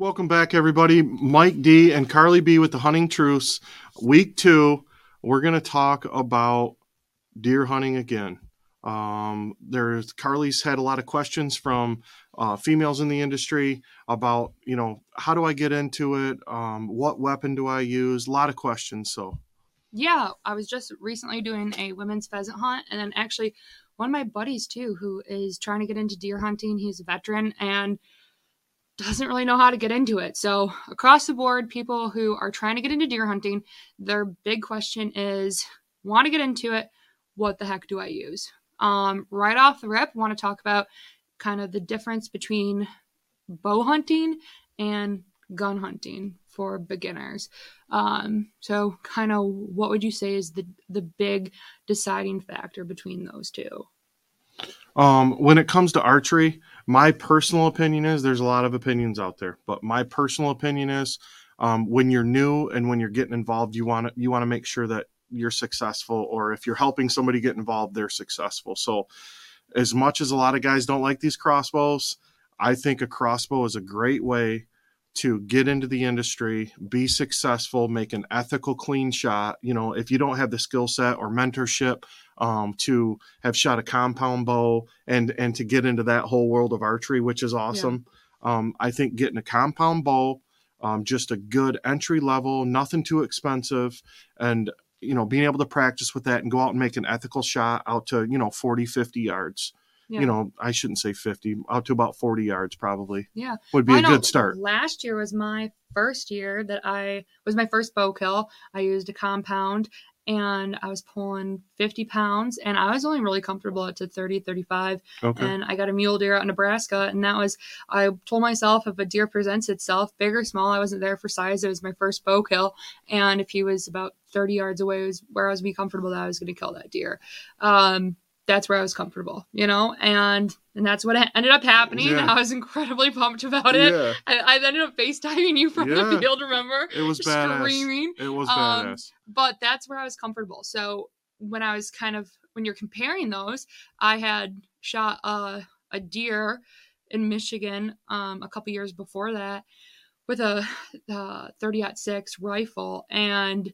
Welcome back, everybody. Mike D and Karly B with the Hunting Truce. Week two, we're going to talk about deer hunting again. Um, there's Karly's had a lot of questions from uh, females in the industry about, you know, how do I get into it? Um, what weapon do I use? A lot of questions. So, yeah, I was just recently doing a women's pheasant hunt, and then actually one of my buddies too, who is trying to get into deer hunting. He's a veteran and doesn't really know how to get into it. So, across the board, people who are trying to get into deer hunting, their big question is want to get into it. What the heck do I use? Um, right off the rip, want to talk about kind of the difference between bow hunting and gun hunting for beginners. Um, so, kind of, what would you say is the the big deciding factor between those two? Um, when it comes to archery, my personal opinion is there's a lot of opinions out there, but my personal opinion is um, when you're new and when you're getting involved, you want to you want to make sure that you're successful, or if you're helping somebody get involved, they're successful. So, as much as a lot of guys don't like these crossbows, I think a crossbow is a great way to get into the industry, be successful, make an ethical, clean shot. You know, if you don't have the skill set or mentorship um, to have shot a compound bow and and to get into that whole world of archery, which is awesome. Yeah. Um, I think getting a compound bow, um, just a good entry level, nothing too expensive, and you know being able to practice with that and go out and make an ethical shot out to you know 40 50 yards yeah. you know, I shouldn't say 50, out to about 40 yards probably. Yeah. Would be a good start. Last year was my first year that I was my first bow kill. I used a compound and I was pulling 50 pounds and I was only really comfortable up to 30, 35. Okay. And I got a mule deer out in Nebraska. And that was, I told myself if a deer presents itself, big or small, I wasn't there for size. It was my first bow kill. And if he was about 30 yards away, was where I was be comfortable that I was going to kill that deer. Um, that's where I was comfortable, you know, and and that's what ended up happening. Yeah. I was incredibly pumped about it. Yeah. I, I ended up FaceTiming you from yeah. the field. Remember? It was screaming. Badass. It was um. But that's where I was comfortable. So when I was kind of when you're comparing those, I had shot a a deer in Michigan um, a couple years before that with a, 30 six rifle, and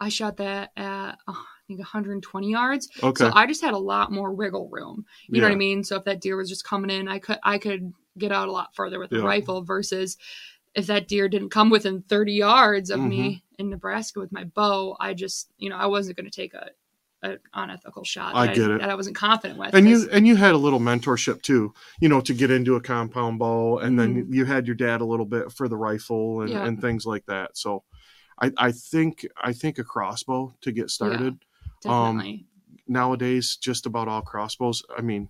I shot that at. Oh, think 120 yards. Okay. So I just had a lot more wiggle room. You yeah. know what I mean? So if that deer was just coming in, I could I could get out a lot further with yeah. the rifle versus if that deer didn't come within 30 yards of mm-hmm. me in Nebraska with my bow, I just, you know, I wasn't going to take a, a unethical shot. I get I, it. That I wasn't confident with. And you and you had a little mentorship too, you know, to get into a compound bow, and mm-hmm. then you had your dad a little bit for the rifle and, yeah. and things like that. So, I, I think I think a crossbow to get started. Yeah. Definitely. Um, nowadays, just about all crossbows. I mean,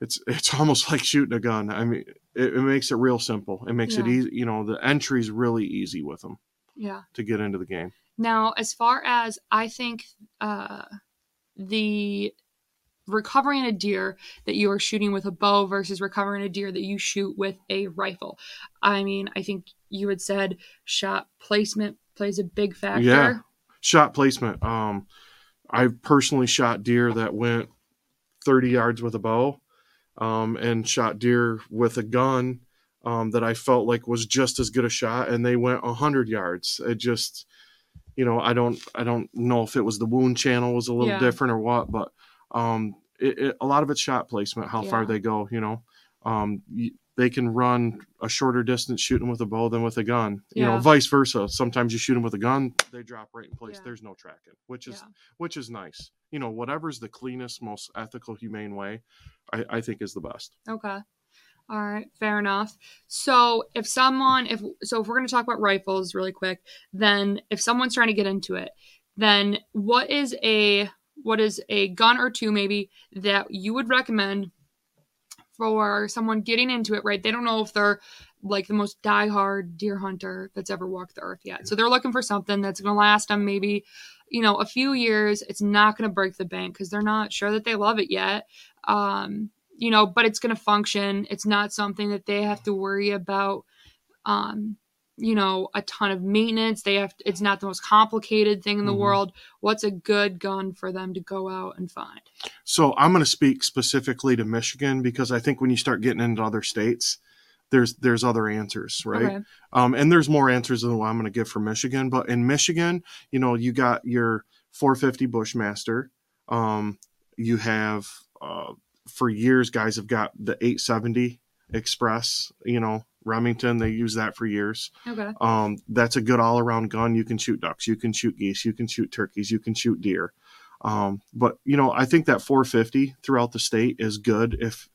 it's it's almost like shooting a gun. I mean, it, it makes it real simple. It makes yeah. it easy. You know, the entry's really easy with them. Yeah. To get into the game. Now, as far as I think, uh, the recovering a deer that you are shooting with a bow versus recovering a deer that you shoot with a rifle. I mean, I think you had said shot placement plays a big factor. Yeah. Shot placement. Um I've personally shot deer that went 30 yards with a bow um, and shot deer with a gun um, that I felt like was just as good a shot, and they went 100 yards. It just, you know, I don't, I don't know if it was the wound channel was a little yeah. different or what, but um, it, it, a lot of it's shot placement, how yeah. far they go. You know, um, they can run a shorter distance shooting with a bow than with a gun. Yeah. You know, vice versa. Sometimes you shoot them with a gun, they drop right in place. Yeah. There's no tracking, which is yeah. which is nice. You know, whatever's the cleanest, most ethical, humane way, I, I think is the best. Okay. All right, fair enough. So if someone if so if we're going to talk about rifles really quick, then if someone's trying to get into it, then what is a what is a gun or two maybe that you would recommend for someone getting into it, right? They don't know if they're like the most diehard deer hunter that's ever walked the earth yet. So they're looking for something that's going to last them maybe, you know, a few years. It's not going to break the bank because they're not sure that they love it yet. Um, you know, but it's going to function. It's not something that they have to worry about um, you know a ton of maintenance they have it's not the most complicated thing in the mm-hmm. world what's a good gun for them to go out and find so i'm going to speak specifically to michigan because i think when you start getting into other states there's there's other answers, right? Okay. Um, and there's more answers than what I'm going to give for Michigan. But in Michigan, you know, you got your 450 Bushmaster. Um, you have uh, for years, guys have got the 870 Express. You know, Remington. They use that for years. Okay. Um, that's a good all around gun. You can shoot ducks, you can shoot geese, you can shoot turkeys, you can shoot deer. Um, but you know, I think that 450 throughout the state is good if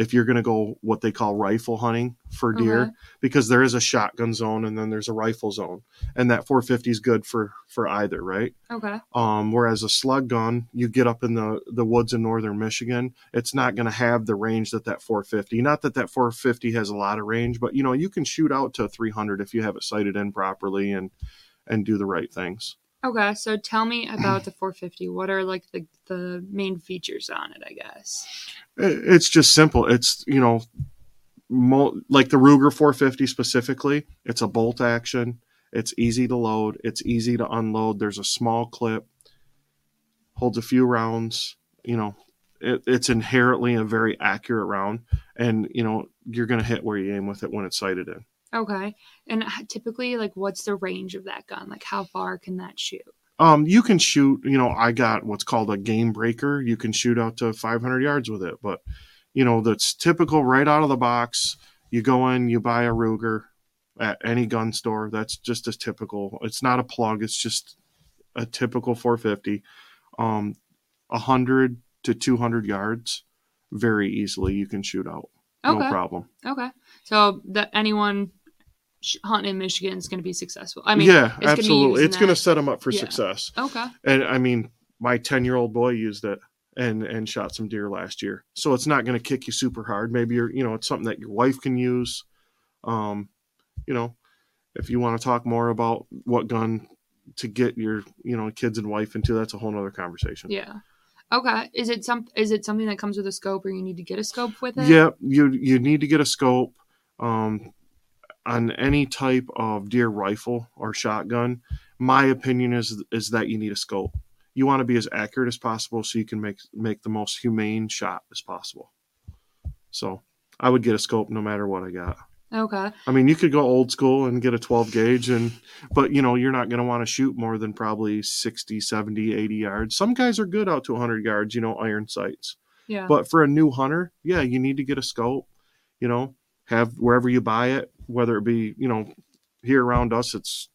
if you're going to go what they call rifle hunting for deer Okay. because there is a shotgun zone and then there's a rifle zone and that 450 is good for for either right Okay. um, whereas a slug gun you get up in the the woods in northern michigan it's not going to have the range that that 450 not that that 450 has a lot of range but you know you can shoot out to 300 if you have it sighted in properly and and do the right things Okay. So tell me about the 450. What are like the the main features on it? I guess. It's just simple it's you know mo- like the ruger 450 specifically it's a bolt action it's easy to load it's easy to unload there's a small clip holds a few rounds you know it, it's inherently a very accurate round and you know you're going to hit where you aim with it when it's sighted in Okay. And typically, like, what's the range of that gun? Like, how far can that shoot? um you can shoot you know i got what's called a game breaker you can shoot out to 500 yards with it but you know that's typical right out of the box you go in you buy a ruger at any gun store that's just as typical it's not a plug it's just a typical 450 um 100 to 200 yards very easily you can shoot out Okay. no problem Okay. So that anyone hunting in Michigan is going to be successful. I mean, yeah it's gonna absolutely it's going to set them up for Yeah. success Okay. and I mean, my ten year old boy used it and and shot some deer last year. So it's not going to kick you super hard. Maybe you're you know it's something that your wife can use. Um, you know, if you want to talk more about what gun to get your you know kids and wife into, that's a whole nother conversation. Yeah. Okay. Is it some? Is it something that comes with a scope, or you need to get a scope with it? Yeah, you you need to get a scope um, on any type of deer rifle or shotgun. My opinion is is that you need a scope. You want to be as accurate as possible so you can make make the most humane shot as possible. So I would get a scope no matter what I got. Okay. I mean, you could go old school and get a 12 gauge and but you know, you're not going to want to shoot more than probably 60, 70, 80 yards. Some guys are good out to 100 yards, you know, iron sights. Yeah. But for a new hunter, yeah, you need to get a scope. You know, have wherever you buy it, whether it be you know here around us, it's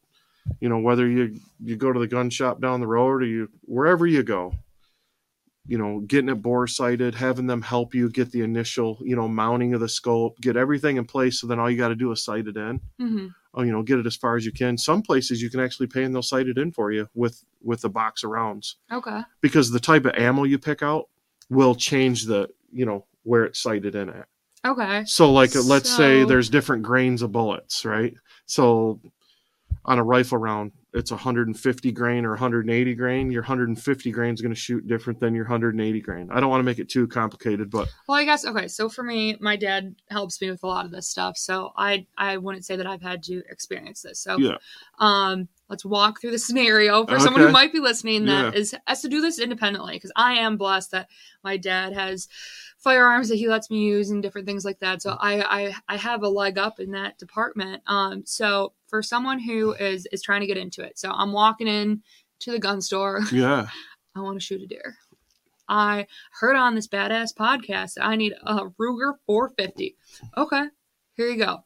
you know whether you you go to the gun shop down the road or you wherever you go. You know, getting it bore sighted, having them help you get the initial you know mounting of the scope, get everything in place. So then all you got to do is sight it in. hmm Oh, you know, get it as far as you can. Some places you can actually pay and they'll sight it in for you with with the box of rounds Okay. because the type of ammo you pick out will change the you know where it's sighted in at Okay. so like let's say there's different grains of bullets right so on a rifle round it's 150 grain or 180 grain your 150 grain is going to shoot different than your 180 grain i don't want to make it too complicated but Well, I guess okay. So for me, my dad helps me with a lot of this stuff. So I I wouldn't say that I've had to experience this. So Yeah. um, let's walk through the scenario for someone who might be listening that Yeah. is has to do this independently because I am blessed that my dad has firearms that he lets me use and different things like that. So I I, I have a leg up in that department. Um, so for someone who is is trying to get into it, so I'm walking in to the gun store. yeah I want to shoot a deer. I heard on this badass podcast that I need a Ruger 450. Okay, here you go.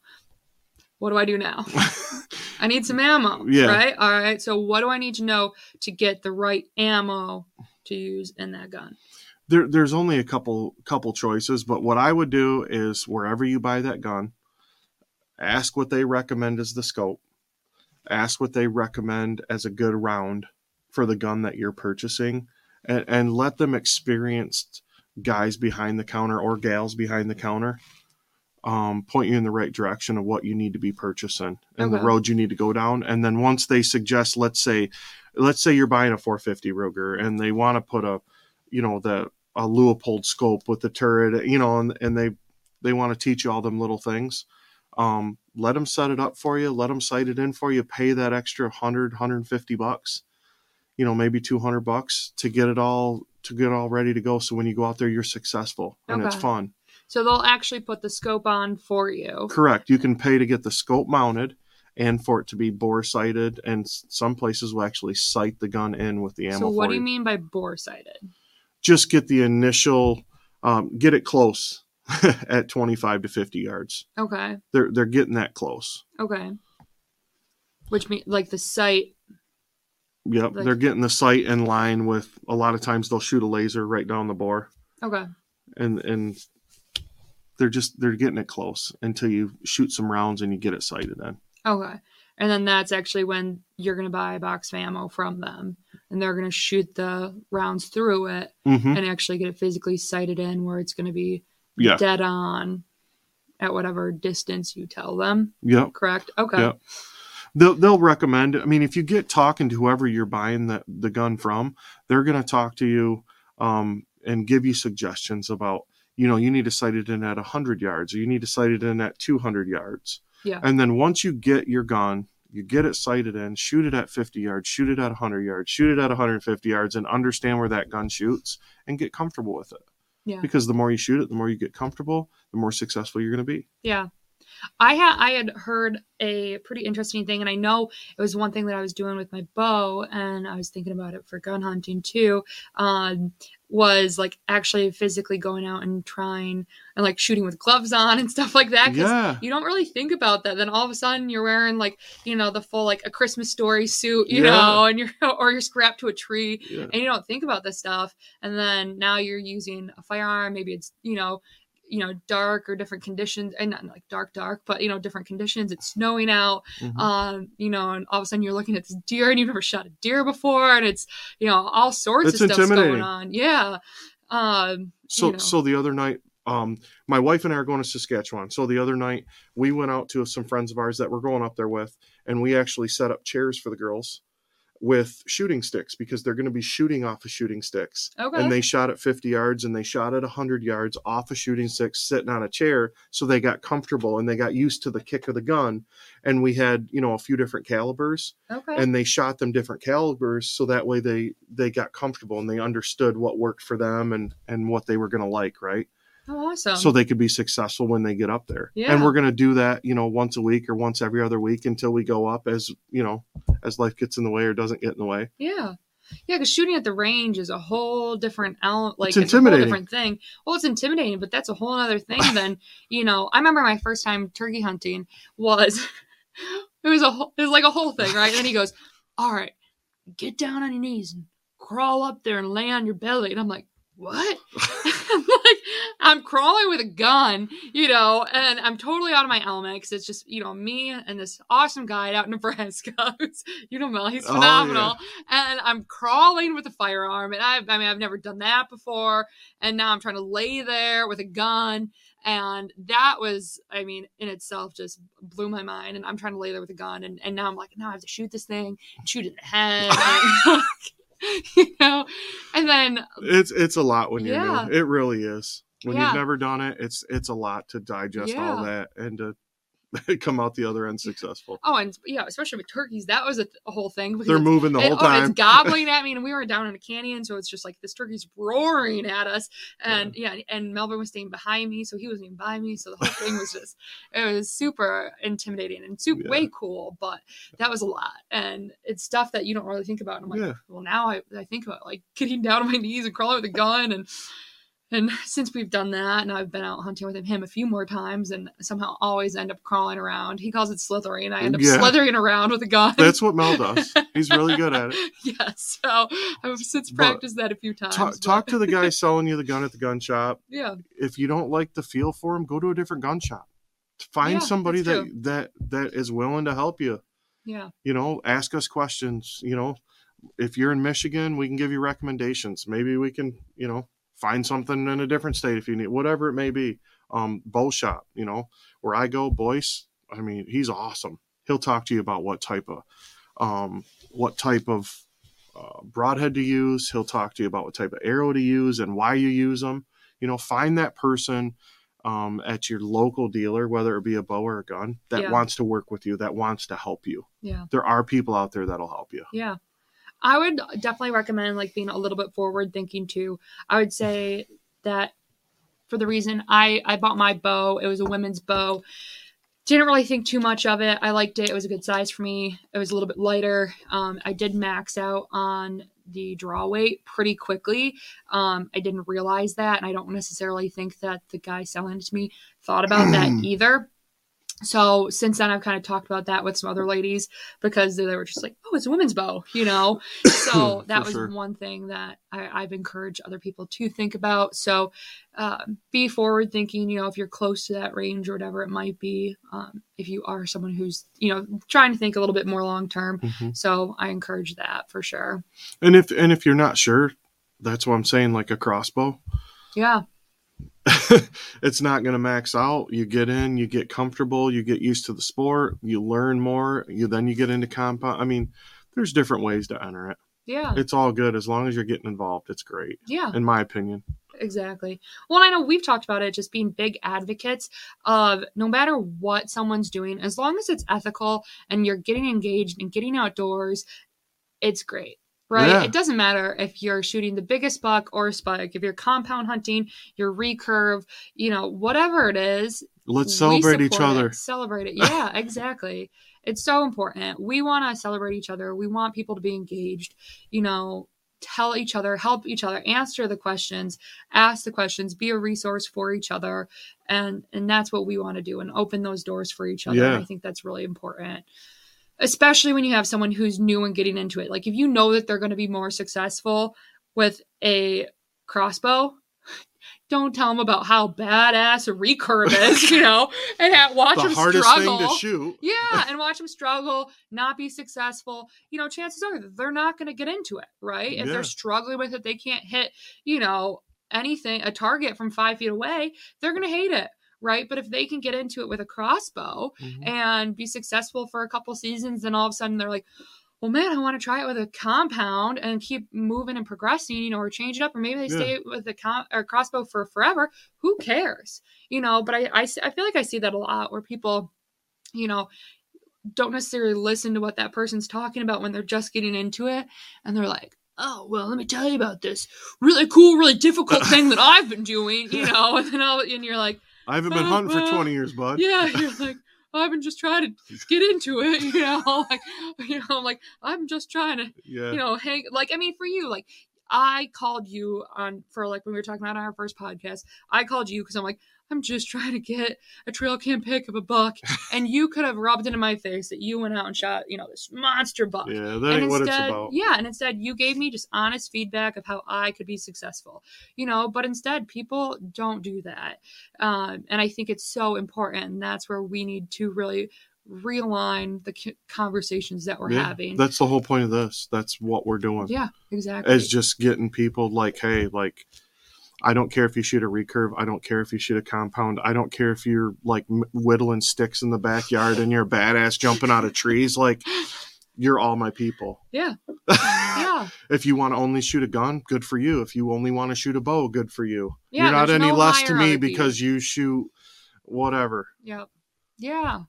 What do I do now? I need some ammo. Yeah. Right? All right. So, what do I need to know to get the right ammo to use in that gun? There, there's only a couple couple choices but what i would do is wherever you buy that gun ask what they recommend as the scope. Ask what they recommend as a good round for the gun that you're purchasing and, and let them experienced guys behind the counter or gals behind the counter um, point you in the right direction of what you need to be purchasing and the road you need to go down. And then once they suggest let's say let's say you're buying a 450 Ruger and they want to put a you know the a Leupold scope with the turret you know and, and they they want to teach you all them little things um, let them set it up for you let them sight it in for you pay that extra 100 150 bucks you know maybe 200 bucks to get it all to get all ready to go so when you go out there you're successful and it's fun So they'll actually put the scope on for you. Correct. You can pay to get the scope mounted and for it to be bore sighted, and some places will actually sight the gun in with the ammo. So what do you mean by bore sighted? Just get the initial, um, get it close at 25 to 50 yards. Okay. They're they're getting that close. Okay. Which means like the sight. Yep, Like- they're getting the sight in line with. A lot of times they'll shoot a laser right down the bore, Okay. and and they're just they're getting it close until you shoot some rounds and you get it sighted in. Okay. And then that's actually when you're gonna buy a box of ammo from them, and they're gonna shoot the rounds through it Mm-hmm. and actually get it physically sighted in where it's gonna be Yeah. dead on at whatever distance you tell them. Yeah. Correct. Okay. Yep. They'll they'll recommend. I mean, if you get talking to whoever you're buying the the gun from, they're gonna talk to you um, and give you suggestions about. You know, you need to sight it in at 100 yards, or you need to sight it in at 200 yards. Yeah. And then once you get your gun, you get it sighted in, shoot it at 50 yards, shoot it at 100 yards, shoot it at 150 yards, and understand where that gun shoots and get comfortable with it. Yeah. Because the more you shoot it, the more you get comfortable, the more successful you're going to be. Yeah. I had I had heard a pretty interesting thing, and I know it was one thing that I was doing with my bow, and I was thinking about it for gun hunting too. Um, was like actually physically going out and trying and like shooting with gloves on and stuff like that. 'cause Yeah. You don't really think about that. Then all of a sudden you're wearing like you know the full like a Christmas story suit, you Yeah. know, and you're or you're strapped to a tree, yeah. and you don't think about this stuff and then now you're using a firearm maybe it's you know you know dark or different conditions and not like dark dark but you know different conditions it's snowing out Mhm. um you know and all of a sudden you're looking at this deer and you've never shot a deer before and it's you know all sorts It's of stuff's going on yeah um So you know. so the other night, um, my wife and I are going to Saskatchewan. So the other night we went out to some friends of ours that we're going up there with, and we actually set up chairs for the girls with shooting sticks because they're going to be shooting off of shooting sticks. okay And they shot at 50 yards and they shot at 100 yards off of shooting sticks sitting on a chair. So they got comfortable and they got used to the kick of the gun. And we had, you know, a few different calibers okay and they shot them different calibers so that way they they got comfortable and they understood what worked for them and and what they were going to like right oh awesome so they could be successful when they get up there Yeah. and we're going to do that you know once a week or once every other week until we go up as you know as life gets in the way or doesn't get in the way Yeah. Yeah, because shooting at the range is a whole different element. Like It's it's, a whole different thing. Well, it's intimidating, but that's a whole other thing. than you know, I remember my first time turkey hunting was it was a whole, it was like a whole thing, right? And then he goes, "All right, get down on your knees and crawl up there and lay on your belly." And I'm like, "What?" I'm like, I'm crawling with a gun, you know, and I'm totally out of my element because it's just, you know, me and this awesome guy out in Nebraska. you know Mel, he's Oh, yeah. phenomenal. And I'm crawling with a firearm. And I, I mean, I've never done that before. And now I'm trying to lay there with a gun. And that was, I mean, in itself just blew my mind. And I'm trying to lay there with a gun. And, and now I'm like, now I have to shoot this thing shoot it in the head. you know, and then it's it's a lot when you're Yeah. new it really is when Yeah. you've never done it it's it's a lot to digest all that and to come out the other end successful Oh, and yeah, especially with turkeys, that was a, a whole thing. they're moving the it- whole oh, time it's gobbling at me, and we were down in a canyon, so it's just like this turkey's roaring at us, and yeah, and Melvin was staying behind me, so he wasn't even by me, so the whole thing was just it was super intimidating and super Yeah. way cool, but that was a lot, and it's stuff that you don't really think about. And I'm like, Yeah. well, now I, I think about like getting down on my knees and crawling with a gun, and and since we've done that, and I've been out hunting with him a few more times, and somehow always end up crawling around. He calls it slithering. I end up Yeah. slithering around with a gun. that's what mel does he's really good at it yes. So I've since But practiced that a few times. talk, but- talk to the guy selling you the gun at the gun shop yeah, if you don't like the feel for him go to a different gun shop find Yeah, somebody that that that is willing to help you yeah, you know ask us questions you know if you're in michigan we can give you recommendations maybe we can you know find something in a different state if you need whatever it may be. Um bow shop you know where i go boyce i mean he's awesome. He'll talk to you about what type of um what type of uh, broadhead to use. He'll talk to you about what type of arrow to use and why you use them you know find that person um, at your local dealer whether it be a bow or a gun that Yeah. wants to work with you that wants to help you. Yeah, there are people out there that'll help you. Yeah. I would definitely recommend like being a little bit forward thinking too. I would say that for the reason I I bought my bow. It was a women's bow. Didn't really think too much of it. I liked it. It was a good size for me. It was a little bit lighter. Um, I did max out on the draw weight pretty quickly. Um, I didn't realize that, and I don't necessarily think that the guy selling it to me thought about that either. So since then, I've kind of talked about that with some other ladies because they were just like, "Oh, it's a women's bow," you know. So that was sure. one thing that I, I've encouraged other people to think about. So uh, be forward thinking. You know, if you're close to that range or whatever it might be, um, if you are someone who's you know trying to think a little bit more long term. Mhm. So I encourage that for sure. And if and if you're not sure, that's what I'm saying. Like a crossbow, Yeah, it's not going to max out. You get in, you get comfortable, you get used to the sport, you learn more. You then you get into compound. I mean, there's different ways to enter it. yeah, It's all good as long as you're getting involved. It's great, yeah. in my opinion. Exactly. Well, I know we've talked about it just being big advocates of no matter what someone's doing, as long as it's ethical and you're getting engaged and getting outdoors, it's great. Right? Yeah. It doesn't matter if you're shooting the biggest buck or a spike, if you're compound hunting, your recurve, you know, whatever it is, Let's celebrate each support it. other. Celebrate it. Yeah, exactly. It's so important. We want to celebrate each other. We want people to be engaged. You know, tell each other, help each other, answer the questions, ask the questions, be a resource for each other, and and that's what we want to do and open those doors for each other. Yeah. I think that's really important. Especially when you have someone who's new and getting into it. Like if you know that they're going to be more successful with a crossbow, don't tell them about how badass a recurve is, you know, and ha- watch The them hardest struggle. thing to shoot. Yeah, and watch them struggle, not be successful. You know, chances are they're not going to get into it, right? If Yeah. they're struggling with it, they can't hit, you know, anything, a target from five feet away, they're going to hate it, right? But if they can get into it with a crossbow Mhm. and be successful for a couple seasons, then all of a sudden they're like, well, man, I want to try it with a compound and keep moving and progressing, you know, or change it up, or maybe they Yeah. stay with the com- or crossbow for forever. Who cares, you know? But I, I feel like I see that a lot where people, you know, don't necessarily listen to what that person's talking about when they're just getting into it, and they're like, oh, well, let me tell you about this really cool, really difficult thing that I've been doing, you know, and then all, and you're like. I haven't been uh, hunting for 20 years, bud. Yeah, you're like, oh, I've been just trying to get into it, you know, like, you know, I'm like I'm just trying to, Yeah. you know, hang. Like, I mean, for you, like, I called you on for like when we were talking about our first podcast. I called you because I'm like, I'm just trying to get a trail cam pick of a buck, and you could have rubbed it in my face that you went out and shot, you know, this monster buck. yeah, that And ain't what it's instead, about. yeah, and instead you gave me just honest feedback of how I could be successful, you know. But instead, people don't do that, um, and I think it's so important. And that's where we need to really realign the conversations that we're Yeah, having. That's the whole point of this. That's what we're doing. yeah, exactly. Is just getting people like, hey, like, I don't care if you shoot a recurve. I don't care if you shoot a compound. I don't care if you're like whittling sticks in the backyard and you're a badass jumping out of trees. Like, you're all my people. yeah, yeah, if you want to only shoot a gun, good for you. If you only want to shoot a bow, good for you. Yeah, you're not any no less to me because you shoot whatever. yep, yeah,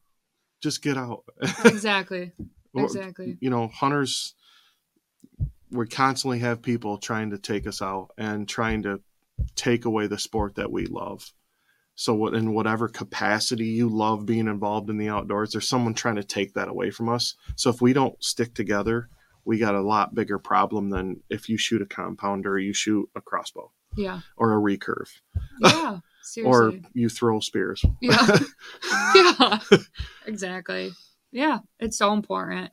Just get out. exactly, exactly. You know, hunters, we constantly have people trying to take us out and trying to take away the sport that we love. So, in whatever capacity you love being involved in the outdoors, there's someone trying to take that away from us. So, if we don't stick together, we got a lot bigger problem than if you shoot a compound or you shoot a crossbow Yeah, or a recurve yeah. Seriously. or you throw spears. Yeah. yeah. Exactly. Yeah, it's so important.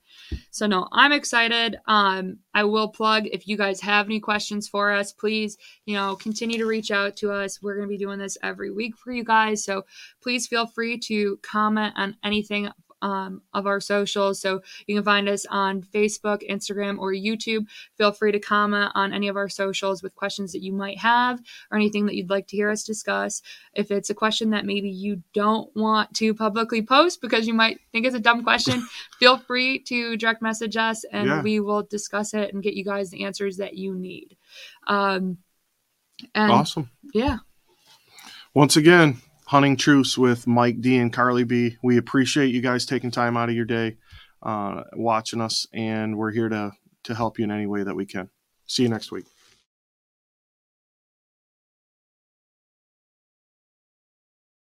So no, I'm excited. Um I will plug if you guys have any questions for us, please, you know, continue to reach out to us. We're going to be doing this every week for you guys. So please feel free to comment on anything um, of our socials. So you can find us on Facebook, Instagram, or YouTube. Feel free to comment on any of our socials with questions that you might have or anything that you'd like to hear us discuss. If it's a question that maybe you don't want to publicly post because you might think it's a dumb question, feel free to direct message us and Yeah. we will discuss it and get you guys the answers that you need. Um, and Awesome. yeah, Once again, hunting truce with Mike D and Karly B. We appreciate you guys taking time out of your day, uh, watching us, and we're here to to help you in any way that we can. See you next week.